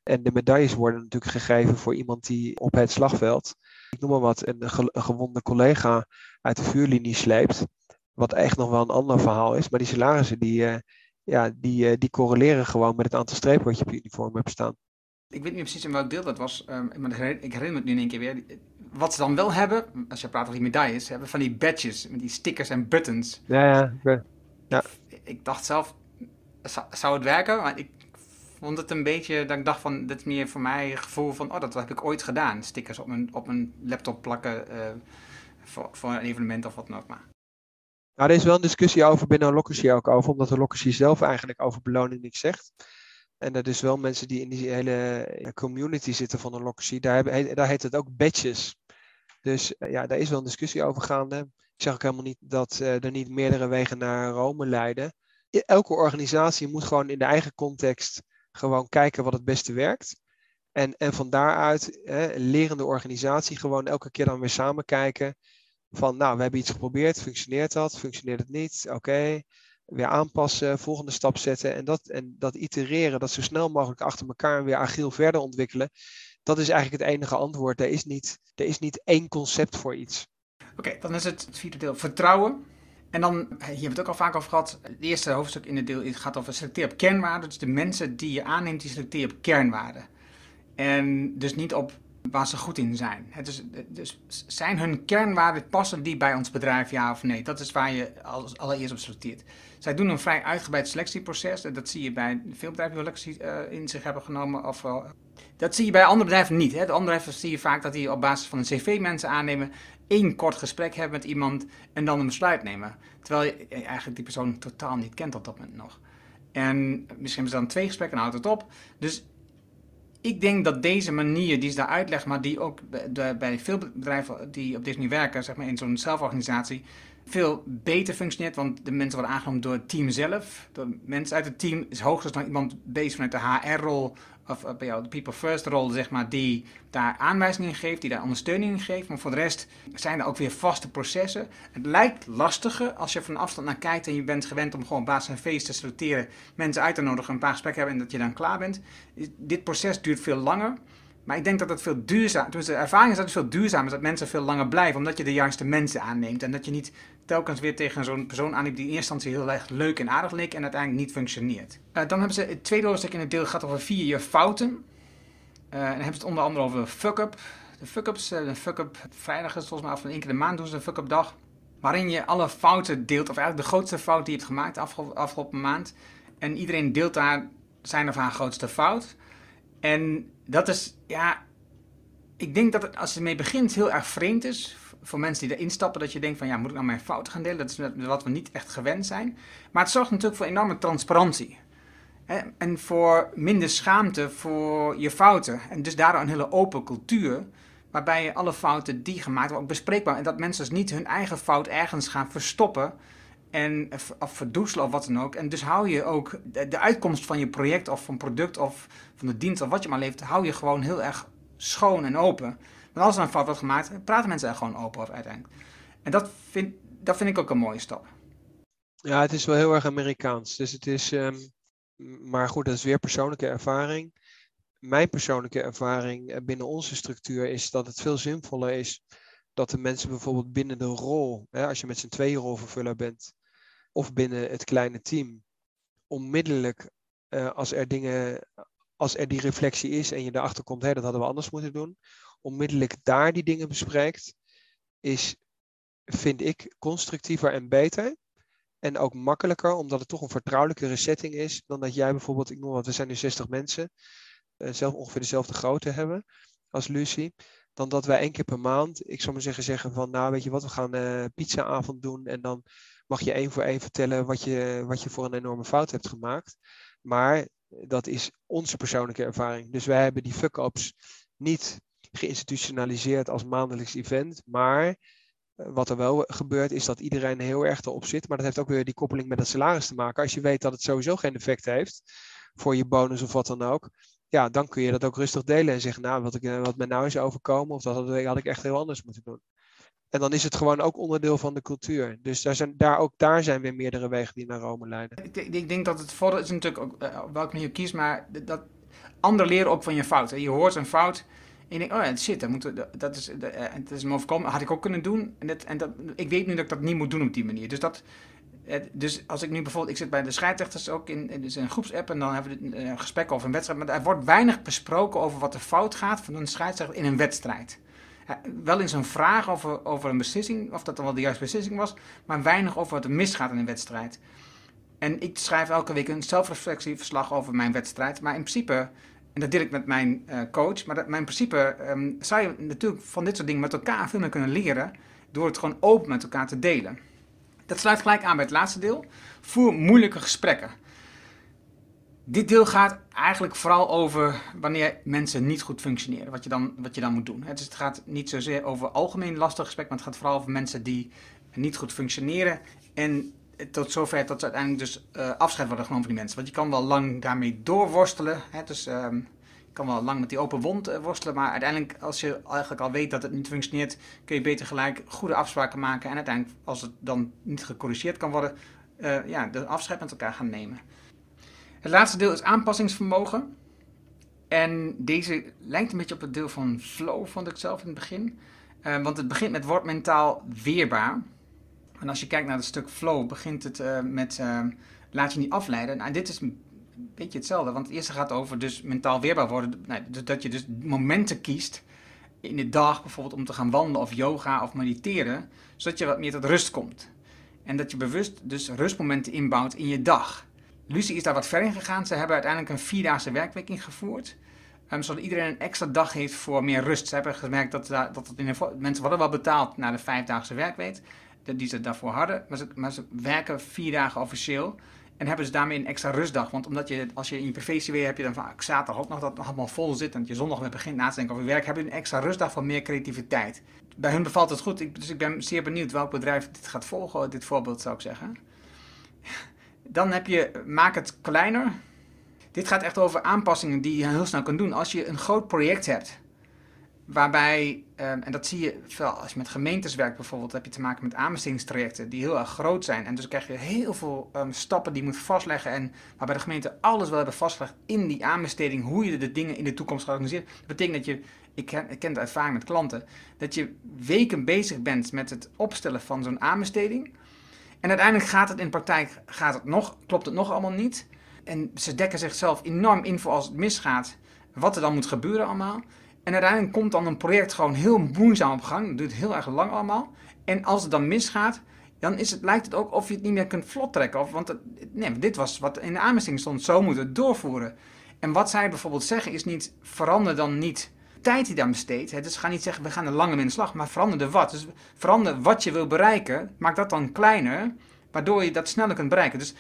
En de medailles worden natuurlijk gegeven voor iemand die op het slagveld, ik noem maar wat, een, gewonde collega uit de vuurlinie sleept. Wat echt nog wel een ander verhaal is. Maar die salarissen die, uh, ja, die, uh, die correleren gewoon met het aantal strepen wat je op je uniform hebt staan. Ik weet niet precies in welk deel dat was, um, maar ik herinner me het nu in één keer weer. Wat ze dan wel hebben, als je praat over die medailles, hebben van die badges, met die stickers en buttons. Ja, ja. ja. Ik, dacht zelf, zou het werken? Maar ik vond het een beetje dat ik dacht van, dit is meer voor mij een gevoel van, oh, dat heb ik ooit gedaan. Stickers op mijn, op mijn laptop plakken uh, voor, voor een evenement of wat dan ook maar. Nou, er is wel een discussie over binnen Holocracy ook over, omdat Holocracy zelf eigenlijk over beloning niks zegt. En er is wel mensen die in die hele community zitten van Holocracy, daar, hebben, daar heet het ook badges. Dus uh, ja, daar is wel een discussie over gaande. Ik zeg ook helemaal niet dat uh, er niet meerdere wegen naar Rome leiden. Elke organisatie moet gewoon in de eigen context gewoon kijken wat het beste werkt. En, en van daaruit, hè, lerende organisatie, gewoon elke keer dan weer samen kijken. Van nou, we hebben iets geprobeerd, functioneert dat, functioneert het niet, oké. Weer aanpassen, volgende stap zetten en dat, en dat itereren, dat zo snel mogelijk achter elkaar weer agiel verder ontwikkelen. Dat is eigenlijk het enige antwoord. Er is niet, er is niet één concept voor iets. Oké, dan is het, het vierde deel vertrouwen. En dan, hier hebben we het ook al vaak over gehad. Het eerste hoofdstuk in het deel gaat over selecteren op kernwaarden. Dus de mensen die je aanneemt, die selecteer op kernwaarden. En dus niet op waar ze goed in zijn. Dus, dus zijn hun kernwaarden, passen die bij ons bedrijf, ja of nee? Dat is waar je als allereerst op selecteert. Zij doen een vrij uitgebreid selectieproces. Dat zie je bij veel bedrijven die selectie uh, in zich hebben genomen. Of, dat zie je bij andere bedrijven niet. Hè? De andere bedrijven zie je vaak dat die op basis van een cv mensen aannemen één kort gesprek hebben met iemand en dan een besluit nemen. Terwijl je eigenlijk die persoon totaal niet kent op dat moment nog. En misschien hebben ze dan twee gesprekken en houdt het op. Dus ik denk dat deze manier die ze daar uitleggen, maar die ook bij veel bedrijven die op deze manier werken, zeg maar in zo'n zelforganisatie, veel beter functioneert. Want de mensen worden aangenomen door het team zelf. Door mensen uit het team is hoogstens dan iemand bezig vanuit de HR-rol of bij jou de people first rol, zeg maar, die daar aanwijzingen geeft, die daar ondersteuning geeft. Maar voor de rest zijn er ook weer vaste processen. Het lijkt lastiger als je van afstand naar kijkt en je bent gewend om gewoon basis van feest te selecteren, mensen uit te nodigen, een paar gesprekken hebben en dat je dan klaar bent. Dit proces duurt veel langer. Maar ik denk dat het veel duurzaam, dus de ervaring is dat het veel duurzamer is, dat mensen veel langer blijven, omdat je de juiste mensen aanneemt. En dat je niet telkens weer tegen zo'n persoon aanneemt die in eerste instantie heel erg leuk en aardig leek en uiteindelijk niet functioneert. Uh, dan hebben ze het tweede hoofdstuk in het deel gaat over vier je fouten. Uh, en dan hebben ze het onder andere over fuck-up. De fuck-ups, uh, de fuck-up vrijdag is volgens mij af van één keer de maand doen ze een fuck-up dag. Waarin je alle fouten deelt, of eigenlijk de grootste fout die je hebt gemaakt afge afgelopen maand. En iedereen deelt daar zijn of haar grootste fout. En dat is, ja, ik denk dat het, als je ermee begint heel erg vreemd is voor mensen die erin stappen, dat je denkt van ja, moet ik nou mijn fouten gaan delen? Dat is wat we niet echt gewend zijn. Maar het zorgt natuurlijk voor enorme transparantie. En voor minder schaamte voor je fouten. En dus daardoor een hele open cultuur, waarbij alle fouten die gemaakt worden ook bespreekbaar. En dat mensen dus niet hun eigen fout ergens gaan verstoppen en, of verdoezelen of wat dan ook. En dus hou je ook de, uitkomst van je project of van product of van de dienst of wat je maar levert, hou je gewoon heel erg schoon en open. Want als er een fout wordt gemaakt, praten mensen er gewoon open over uiteindelijk. En dat vind, dat vind ik ook een mooie stap. Ja, het is wel heel erg Amerikaans. Dus het is, um, maar goed, dat is weer persoonlijke ervaring. mijn persoonlijke ervaring binnen onze structuur is dat het veel zinvoller is dat de mensen bijvoorbeeld binnen de rol, hè, als je met z'n tweeën rolvervuller bent, of binnen het kleine team, onmiddellijk uh, als er dingen, als er die reflectie is en je erachter komt, hé, dat hadden we anders moeten doen, onmiddellijk daar die dingen bespreekt, is, vind ik, constructiever en beter. En ook makkelijker, omdat het toch een vertrouwelijkere setting is dan dat jij bijvoorbeeld, ik noem wat, we zijn nu 60 mensen, uh, zelf ongeveer dezelfde grootte hebben als Lucie dan dat wij één keer per maand, ik zou maar zeggen, zeggen van, nou weet je wat, we gaan uh, pizzaavond doen en dan mag je één voor één vertellen wat je, wat je voor een enorme fout hebt gemaakt. Maar dat is onze persoonlijke ervaring. Dus wij hebben die fuck-ups niet geïnstitutionaliseerd als maandelijks event, maar eh, wat er wel gebeurt is dat iedereen heel erg erop zit. Maar dat heeft ook weer die koppeling met het salaris te maken. Als je weet dat het sowieso geen effect heeft voor je bonus of wat dan ook, ja, dan kun je dat ook rustig delen en zeggen, nou, wat, ik, wat mij nou is overkomen, of dat had ik echt heel anders moeten doen. En dan is het gewoon ook onderdeel van de cultuur. Dus daar zijn, daar, ook daar zijn weer meerdere wegen die naar Rome leiden. Ik, ik denk dat het voordeel is natuurlijk ook uh, welke manier je kiest, maar dat anderen leren ook van je fouten. Je hoort een fout en je denkt, oh ja, shit, dat, moet, dat, is, dat, dat is me overkomen, had ik ook kunnen doen. En, dat, en dat, ik weet nu dat ik dat niet moet doen op die manier. Dus dat, dus als ik nu bijvoorbeeld, ik zit bij de scheidsrechters ook in, dus een groepsapp en dan hebben we een gesprek over een wedstrijd, maar er wordt weinig besproken over wat er fout gaat van een scheidsrechter in een wedstrijd. Wel eens een vraag over, over een beslissing, of dat dan wel de juiste beslissing was, maar weinig over wat er misgaat in een wedstrijd. En ik schrijf elke week een zelfreflectieverslag over mijn wedstrijd, maar in principe, en dat deel ik met mijn uh, coach, maar dat, mijn principe um, zou je natuurlijk van dit soort dingen met elkaar veel meer kunnen leren door het gewoon open met elkaar te delen. Dat sluit gelijk aan bij het laatste deel. Voer moeilijke gesprekken. Dit deel gaat eigenlijk vooral over wanneer mensen niet goed functioneren, wat je dan, wat je dan moet doen. Het gaat niet zozeer over algemeen lastige gesprekken, maar het gaat vooral over mensen die niet goed functioneren. En tot zover dat ze uiteindelijk dus uh, afscheid worden genomen van die mensen. Want je kan wel lang daarmee doorworstelen. Hè? Dus uh, kan wel lang met die open wond uh, worstelen, maar uiteindelijk als je eigenlijk al weet dat het niet functioneert, kun je beter gelijk goede afspraken maken en uiteindelijk als het dan niet gecorrigeerd kan worden, uh, ja, de afscheid met elkaar gaan nemen. Het laatste deel is aanpassingsvermogen. En deze lijkt een beetje op het deel van flow, vond ik zelf in het begin. Uh, want het begint met word mentaal weerbaar. En als je kijkt naar het stuk flow, begint het met laat je niet afleiden. Nou, dit is een beetje hetzelfde. Want het eerste gaat over dus mentaal weerbaar worden. Nou, dat je dus momenten kiest in de dag bijvoorbeeld om te gaan wandelen of yoga of mediteren. Zodat je wat meer tot rust komt. En dat je bewust dus rustmomenten inbouwt in je dag. Lucie is daar wat ver in gegaan. Ze hebben uiteindelijk een vierdaagse werkweek ingevoerd. Um, zodat iedereen een extra dag heeft voor meer rust. Ze hebben gemerkt dat, dat, dat in mensen worden wel betaald na de vijfdaagse werkweek. Die ze daarvoor hadden. Maar ze, werken vier dagen officieel. En hebben ze daarmee een extra rustdag. Want omdat je, als je in je privé weer heb je dan vaak zaterdag nog dat allemaal vol zit. En je zondag weer begint na te denken over werk. Heb je een extra rustdag van meer creativiteit. Bij hun bevalt het goed. Dus ik ben zeer benieuwd welk bedrijf dit gaat volgen. Dit voorbeeld zou ik zeggen. Dan heb je, maak het kleiner. Dit gaat echt over aanpassingen die je heel snel kan doen. Als je een groot project hebt Waarbij, ehm, en dat zie je als je met gemeentes werkt bijvoorbeeld, heb je te maken met aanbestedingstrajecten die heel erg groot zijn. En dus krijg je heel veel um, stappen die je moet vastleggen. En waarbij de gemeente alles wil hebben vastgelegd in die aanbesteding, hoe je de dingen in de toekomst gaat organiseren. Dat betekent dat je, ik ken, ik ken het ervaring met klanten, dat je weken bezig bent met het opstellen van zo'n aanbesteding. En uiteindelijk gaat het in praktijk, gaat het nog, klopt het nog allemaal niet. En ze dekken zichzelf enorm in voor als het misgaat, wat er dan moet gebeuren allemaal. En uiteindelijk komt dan een project gewoon heel moeizaam op gang. Dat duurt heel erg lang allemaal. En als het dan misgaat, dan is het, lijkt het ook of je het niet meer kunt vlot trekken. Of, want nee, dit was wat in de aanbesteding stond. Zo moeten we het doorvoeren. En wat zij bijvoorbeeld zeggen is niet verander dan niet tijd die daar besteedt. Dus ga niet zeggen we gaan er langer mee in de slag, maar verander de wat. Dus verander wat je wil bereiken. Maak dat dan kleiner, waardoor je dat sneller kunt bereiken. Dus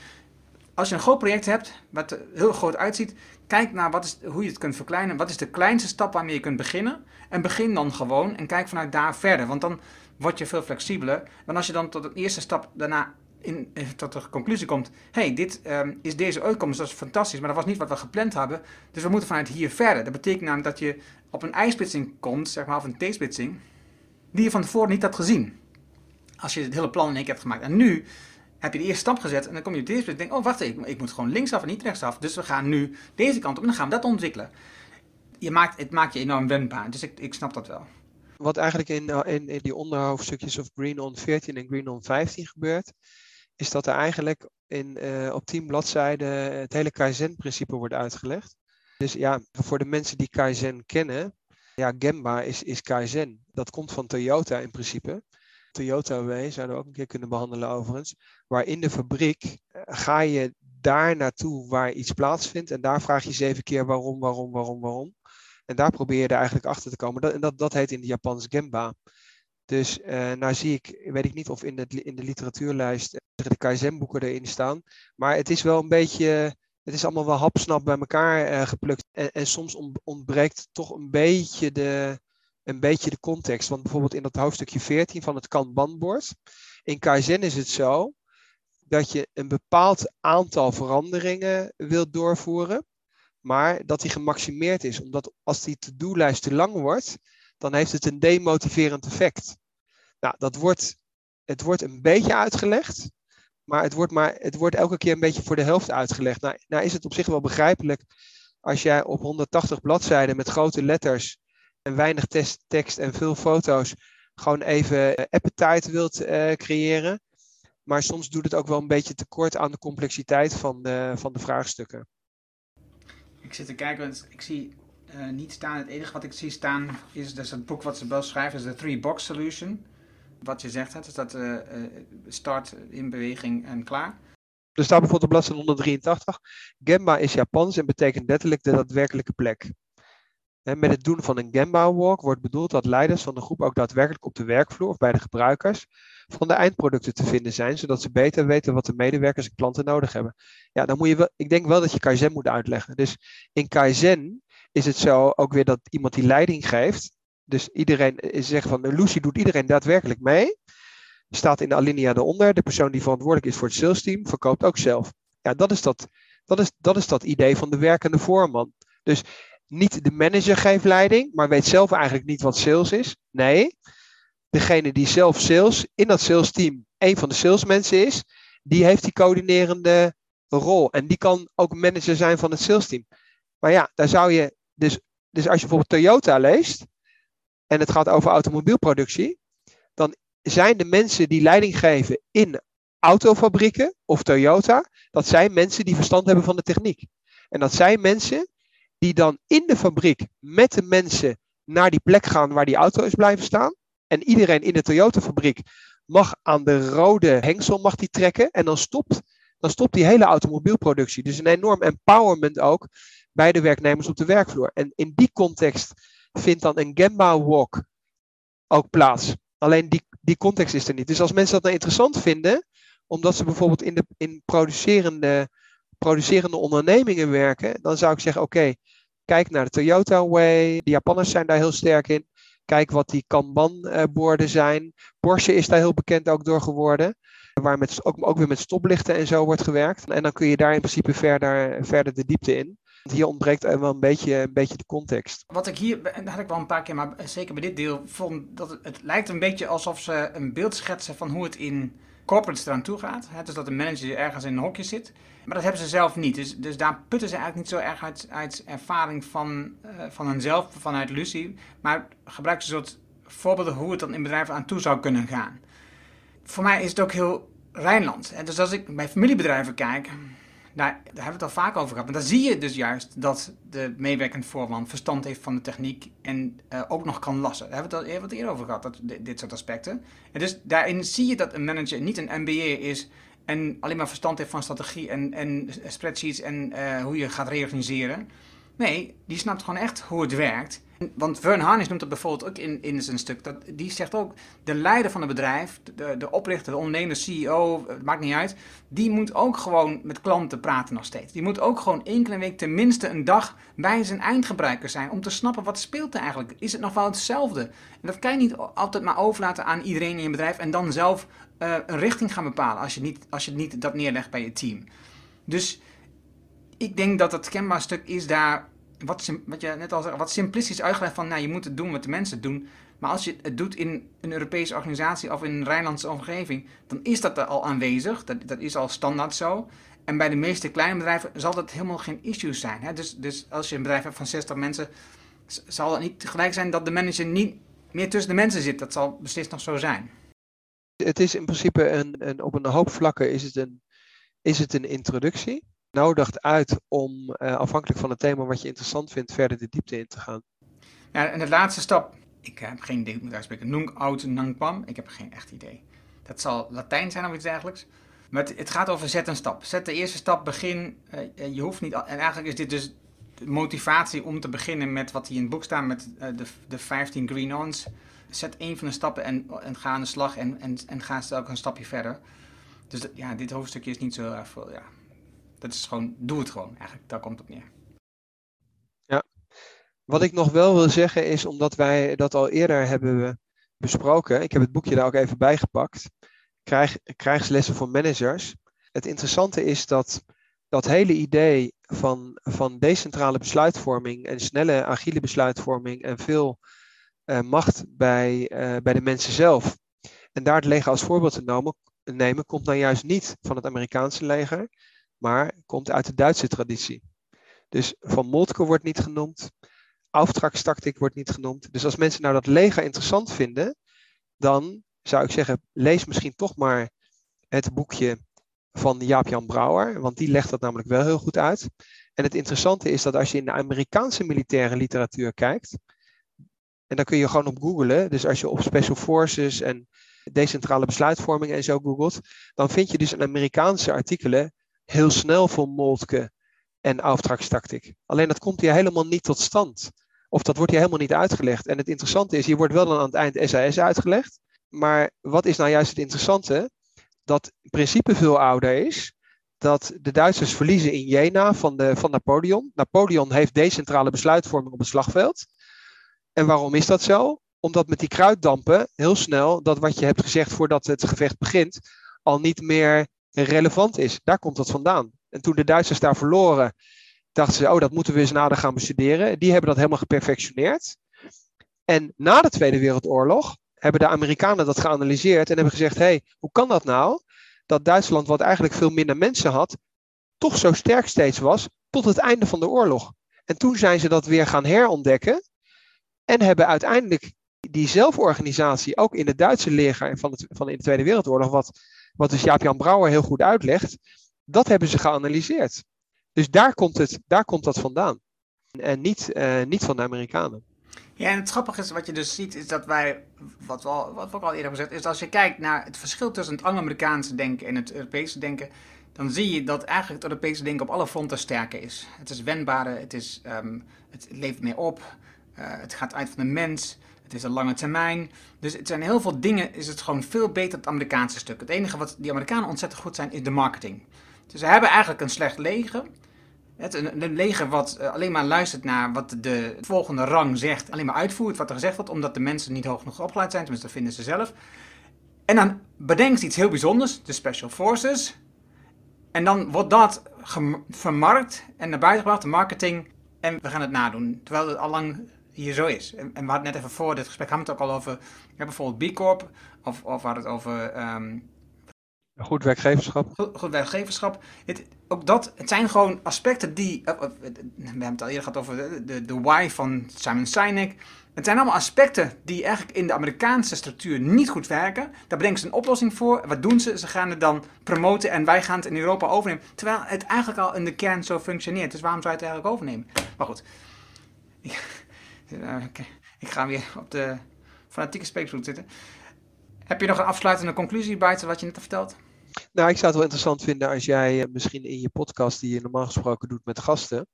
als je een groot project hebt, wat heel groot uitziet, kijk naar wat is, hoe je het kunt verkleinen. Wat is de kleinste stap waarmee je kunt beginnen? En begin dan gewoon en kijk vanuit daar verder. Want dan word je veel flexibeler. Want als je dan tot de eerste stap daarna in, eh, tot de conclusie komt: hey, dit um, is deze uitkomst, dat is fantastisch, maar dat was niet wat we gepland hebben. Dus we moeten vanuit hier verder. Dat betekent namelijk dat je op een ijsplitsing komt, zeg maar, of een T-splitsing, die je van tevoren niet had gezien. Als je het hele plan in één keer hebt gemaakt. En nu heb je de eerste stap gezet en dan kom je op deze punt en denk oh wacht, ik, ik moet gewoon linksaf en niet rechtsaf. Dus we gaan nu deze kant op en dan gaan we dat ontwikkelen. je maakt, het maakt je enorm wendbaar. Dus ik, ik snap dat wel. Wat eigenlijk in, in, in die onderhoofdstukjes of Green on 14 en Green on 15 gebeurt, is dat er eigenlijk in, uh, op 10 bladzijden het hele Kaizen-principe wordt uitgelegd. Dus ja, voor de mensen die Kaizen kennen, ja, Gemba is, is Kaizen. Dat komt van Toyota in principe. Toyota Way zouden we ook een keer kunnen behandelen overigens. Waar in de fabriek eh, ga je daar naartoe waar iets plaatsvindt. En daar vraag je zeven keer waarom, waarom, waarom, waarom. En daar probeer je er eigenlijk achter te komen. Dat, en dat, dat heet in het Japans Gemba. Dus uh, nou zie ik, weet ik niet of in de, in de literatuurlijst uh, de Kaizen-boeken erin staan. Maar het is wel een beetje, het is allemaal wel hapsnap bij elkaar uh, geplukt. En, en soms ontbreekt toch een beetje, de, een beetje de context. Want bijvoorbeeld in dat hoofdstukje 14 van het Kanban-bord. In Kaizen is het zo dat je een bepaald aantal veranderingen wilt doorvoeren. Maar dat die gemaximeerd is. Omdat als die to-do-lijst te lang wordt, dan heeft het een demotiverend effect. Nou, dat wordt, het wordt een beetje uitgelegd, maar het wordt, maar het wordt elke keer een beetje voor de helft uitgelegd. Nou, nou is het op zich wel begrijpelijk als jij op 180 bladzijden met grote letters en weinig tekst en veel foto's gewoon even uh, appetite wilt uh, creëren. Maar soms doet het ook wel een beetje tekort aan de complexiteit van de, van de vraagstukken. Ik zit te kijken, ik zie uh, niet staan. Het enige wat ik zie staan is dus het boek wat ze wel schrijven, is de Three Box Solution. Wat je zegt, het is dat uh, start in beweging en klaar. Er staat bijvoorbeeld op bladzijde 183. Gemba is Japans en betekent letterlijk de daadwerkelijke plek. En met het doen van een Gemba Walk wordt bedoeld dat leiders van de groep ook daadwerkelijk op de werkvloer of bij de gebruikers van de eindproducten te vinden zijn, zodat ze beter weten wat de medewerkers en klanten nodig hebben. Ja, dan moet je wel, ik denk wel dat je Kaizen moet uitleggen. Dus in Kaizen is het zo ook weer dat iemand die leiding geeft, dus iedereen zegt van Lucy doet iedereen daadwerkelijk mee, staat in de alinea eronder, de persoon die verantwoordelijk is voor het sales team verkoopt ook zelf. Ja, dat is dat, dat, is, dat is dat idee van de werkende voorman. Dus niet de manager geeft leiding, maar weet zelf eigenlijk niet wat sales is. Nee, degene die zelf sales in dat sales team een van de salesmensen is, die heeft die coördinerende rol. En die kan ook manager zijn van het sales team. Maar ja, daar zou je dus, dus als je bijvoorbeeld Toyota leest, en het gaat over automobielproductie, dan zijn de mensen die leiding geven in autofabrieken of Toyota, dat zijn mensen die verstand hebben van de techniek. En dat zijn mensen die dan in de fabriek met de mensen naar die plek gaan waar die auto is blijven staan. En iedereen in de Toyota-fabriek mag aan de rode hengsel mag die trekken. En dan stopt, dan stopt die hele automobielproductie. Dus een enorm empowerment ook bij de werknemers op de werkvloer. En in die context vindt dan een Gemba Walk ook plaats. Alleen die, die context is er niet. Dus als mensen dat nou interessant vinden, omdat ze bijvoorbeeld in, de, in producerende, producerende ondernemingen werken, dan zou ik zeggen: oké, kijk naar de Toyota Way. De Japanners zijn daar heel sterk in. Kijk wat die Kanban-borden zijn. Porsche is daar heel bekend ook door geworden. Waar met, ook, ook weer met stoplichten en zo wordt gewerkt. En dan kun je daar in principe verder, verder de diepte in. Hier ontbreekt wel een beetje, een beetje de context. Wat ik hier, had ik wel een paar keer, maar zeker bij dit deel, vond dat het, lijkt een beetje alsof ze een beeld schetsen van hoe het in corporates eraan toe gaat. Dus dat de manager ergens in een hokje zit. Maar dat hebben ze zelf niet. Dus, dus daar putten ze eigenlijk niet zo erg uit, uit ervaring van, uh, van hunzelf, vanuit Lucy. Maar gebruiken ze een soort voorbeelden hoe het dan in bedrijven aan toe zou kunnen gaan. Voor mij is het ook heel Rijnland. Dus als ik bij familiebedrijven kijk, nou, daar hebben we het al vaak over gehad. Maar dan zie je dus juist dat de meewerkend voorman verstand heeft van de techniek en uh, ook nog kan lassen. Daar hebben we het al wat eerder over gehad, dat, dit soort aspecten. En dus daarin zie je dat een manager niet een MBA is en alleen maar verstand heeft van strategie en, en spreadsheets en uh, hoe je gaat reorganiseren. Nee, die snapt gewoon echt hoe het werkt. Want Vern Harnish noemt dat bijvoorbeeld ook in, in zijn stuk. Dat, die zegt ook, de leider van het bedrijf, de, de oprichter, de ondernemer, de CEO, het maakt niet uit. Die moet ook gewoon met klanten praten nog steeds. Die moet ook gewoon een week tenminste een dag bij zijn eindgebruiker zijn. Om te snappen wat speelt er eigenlijk. Is het nog wel hetzelfde? En dat kan je niet altijd maar overlaten aan iedereen in je bedrijf. En dan zelf uh, een richting gaan bepalen als je, niet, als je niet dat neerlegt bij je team. Dus ik denk dat het kenbaar stuk is daar wat, wat je net al zei, wat simplistisch uitgelegd van, nou, je moet het doen wat de mensen doen. Maar als je het doet in een Europese organisatie of in een Rijnlandse omgeving, dan is dat er al aanwezig. Dat, dat is al standaard zo. En bij de meeste kleine bedrijven zal dat helemaal geen issue zijn. Hè? Dus, dus als je een bedrijf hebt van 60 mensen, zal het niet tegelijk zijn dat de manager niet meer tussen de mensen zit. Dat zal beslist nog zo zijn. Het is in principe een, een op een hoop vlakken is het een, is het een introductie. Nodigt uit om uh, afhankelijk van het thema wat je interessant vindt verder de diepte in te gaan. Ja, en de laatste stap, ik heb geen idee hoe ik moet uitspreken. Nunc aut nunc Ik heb geen echt idee. Dat zal Latijn zijn of iets dergelijks. Maar het, gaat over zet een stap. Zet de eerste stap, begin. Uh, je hoeft niet. En eigenlijk is dit dus motivatie om te beginnen met wat hier in het boek staat, met uh, de, de 15 green ons. Zet één van de stappen en, en ga aan de slag en, en, en ga ook een stapje verder. Dus ja, dit hoofdstukje is niet zo erg veel. Ja. Dat is gewoon, doe het gewoon eigenlijk. Daar komt het op neer. Ja, wat ik nog wel wil zeggen is, omdat wij dat al eerder hebben besproken, ik heb het boekje daar ook even bij gepakt, krijg, krijgslessen voor managers. Het interessante is dat dat hele idee van, van decentrale besluitvorming en snelle, agile besluitvorming en veel uh, macht bij, uh, bij de mensen zelf. En daar het leger als voorbeeld te nemen, nemen, komt nou juist niet van het Amerikaanse leger, maar komt uit de Duitse traditie. Dus Van Moltke wordt niet genoemd, Auftragstactic wordt niet genoemd. Dus als mensen nou dat leger interessant vinden, dan zou ik zeggen, lees misschien toch maar het boekje van Jaap-Jan Brouwer, want die legt dat namelijk wel heel goed uit. En het interessante is dat als je in de Amerikaanse militaire literatuur kijkt, en dan kun je gewoon op googlen, dus als je op Special Forces en decentrale besluitvorming en zo googelt, dan vind je dus Amerikaanse artikelen heel snel van Moltke en Auftragstactic. Alleen dat komt hier helemaal niet tot stand. Of dat wordt hier helemaal niet uitgelegd. En het interessante is, hier wordt wel dan aan het eind SAS uitgelegd. Maar wat is nou juist het interessante? Dat het principe veel ouder is. Dat de Duitsers verliezen in Jena van, de, van Napoleon. Napoleon heeft decentrale besluitvorming op het slagveld. En waarom is dat zo? Omdat met die kruiddampen heel snel dat wat je hebt gezegd voordat het gevecht begint al niet meer relevant is. Daar komt dat vandaan. En toen de Duitsers daar verloren, dachten ze, oh, dat moeten we eens nader gaan bestuderen. Die hebben dat helemaal geperfectioneerd. En na de Tweede Wereldoorlog hebben de Amerikanen dat geanalyseerd en hebben gezegd: hé, hey, hoe kan dat nou? Dat Duitsland, wat eigenlijk veel minder mensen had, toch zo sterk steeds was tot het einde van de oorlog. En toen zijn ze dat weer gaan herontdekken en hebben uiteindelijk die zelforganisatie ook in het Duitse leger van, het, van in de Tweede Wereldoorlog, wat, wat dus Jaap-Jan Brouwer heel goed uitlegt, dat hebben ze geanalyseerd. Dus daar komt, het, daar komt dat vandaan. En niet, uh, niet van de Amerikanen. Ja, en het grappige is, wat je dus ziet, is dat wij, wat we, al, wat ook al eerder gezegd, is als je kijkt naar het verschil tussen het Anglo-Amerikaanse denken en het Europese denken, dan zie je dat eigenlijk het Europese denken op alle fronten sterker is. Het is wendbaarder, het, is, um, het levert meer op, uh, het gaat uit van de mens, het is een lange termijn. Dus het zijn heel veel dingen, is het gewoon veel beter het Amerikaanse stuk. Het enige wat die Amerikanen ontzettend goed zijn, is de marketing. Dus ze hebben eigenlijk een slecht leger. Het, een, een, leger wat eh, alleen maar luistert naar wat de volgende rang zegt, alleen maar uitvoert wat er gezegd wordt, omdat de mensen niet hoog genoeg opgeleid zijn, tenminste dat vinden ze zelf. En dan bedenkt ze iets heel bijzonders, de Special Forces. En dan wordt dat vermarkt en naar buiten gebracht, de marketing, en we gaan het nadoen. Terwijl het al lang hier zo is. En, en we hadden net even voor dit gesprek, hadden we het ook al over, bijvoorbeeld B Corp, of, of we hadden het over um, Goed werkgeverschap. Goed, goed werkgeverschap. Het, ook dat, het zijn gewoon aspecten die. Uh, we hebben het al eerder gehad over de, de, de why van Simon Sinek. Het zijn allemaal aspecten die eigenlijk in de Amerikaanse structuur niet goed werken. Daar bedenken ze een oplossing voor. Wat doen ze? Ze gaan het dan promoten en wij gaan het in Europa overnemen. Terwijl het eigenlijk al in de kern zo functioneert. Dus waarom zou je het eigenlijk overnemen? Maar goed. Ik, ga weer op de fanatieke spreekstoel zitten. Heb je nog een afsluitende conclusie buiten wat je net hebt verteld? Nou, ik zou het wel interessant vinden als jij eh, misschien in je podcast, die je normaal gesproken doet met gasten,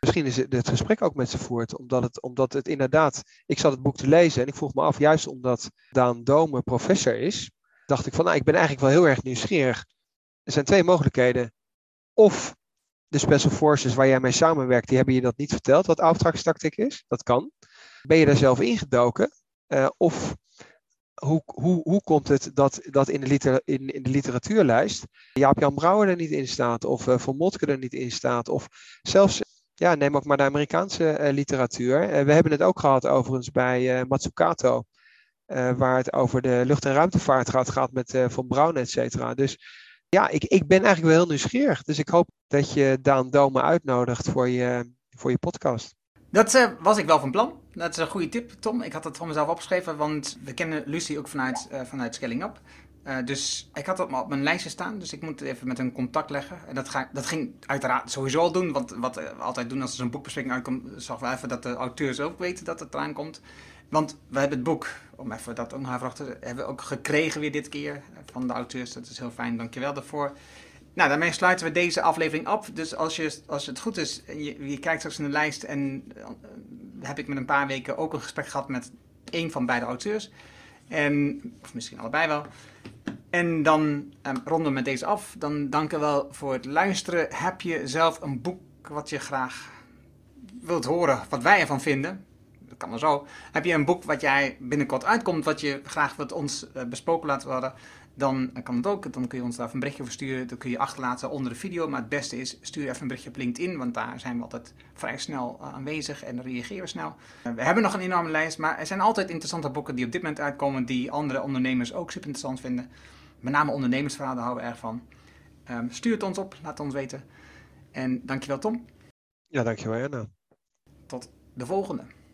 misschien is het, het gesprek ook met ze voert. Omdat het, omdat het inderdaad, ik zat het boek te lezen en ik vroeg me af, juist omdat Daan Dome professor is, dacht ik van, nou, ik ben eigenlijk wel heel erg nieuwsgierig. Er zijn twee mogelijkheden. Of de Special Forces waar jij mee samenwerkt, die hebben je dat niet verteld, wat auftragstactiek is. Dat kan. Ben je daar zelf ingedoken? Uh, of hoe, hoe, hoe komt het dat, dat in, de liter, in, in de literatuurlijst Jaap-Jan Brouwer er niet in staat, of uh, Van Motke er niet in staat, of zelfs, ja, neem ook maar de Amerikaanse uh, literatuur. We hebben het ook gehad overigens bij Matsukato, waar het over de lucht- en ruimtevaart gaat, gaat met Van Braun, et cetera. Dus ja, ik, ik ben eigenlijk wel heel nieuwsgierig. Dus ik hoop dat je Daan Dome uitnodigt voor je, voor je podcast. Dat uh, was ik wel van plan. Dat is een goede tip, Tom. Ik had het van mezelf opgeschreven, want we kennen Lucy ook vanuit, uh, vanuit Scaling Up. Uh, dus ik had dat op mijn lijstje staan, dus ik moet even met een contact leggen. En dat, ga, dat ging uiteraard sowieso al doen, want wat we altijd doen als er zo'n boekbespreking uitkomt, zorgen we even dat de auteurs ook weten dat het eraan komt. Want we hebben het boek, om even dat ook nog even achter, hebben we ook gekregen weer dit keer van de auteurs. Dat is heel fijn, dankjewel daarvoor. Nou, daarmee sluiten we deze aflevering af. Dus als, je, als het goed is, je, kijkt straks in de lijst en uh, heb ik met een paar weken ook een gesprek gehad met één van beide auteurs. En, of misschien allebei wel. En dan um, ronden we met deze af. Dan dank je wel voor het luisteren. Heb je zelf een boek wat je graag wilt horen, wat wij ervan vinden? Dat kan maar zo. Heb je een boek wat jij binnenkort uitkomt, wat je graag wilt ons uh, besproken laten worden? Dan kan het ook. Dan kun je ons daar een berichtje voor sturen. Dan kun je achterlaten onder de video. Maar het beste is, stuur even een berichtje op LinkedIn. Want daar zijn we altijd vrij snel uh, aanwezig en reageren we snel. Uh, we hebben nog een enorme lijst. Maar er zijn altijd interessante boeken die op dit moment uitkomen. Die andere ondernemers ook super interessant vinden. Met name ondernemersverhalen houden we erg van. Um, stuur het ons op. Laat het ons weten. En dankjewel Tom. Ja, dankjewel Anna. Tot de volgende.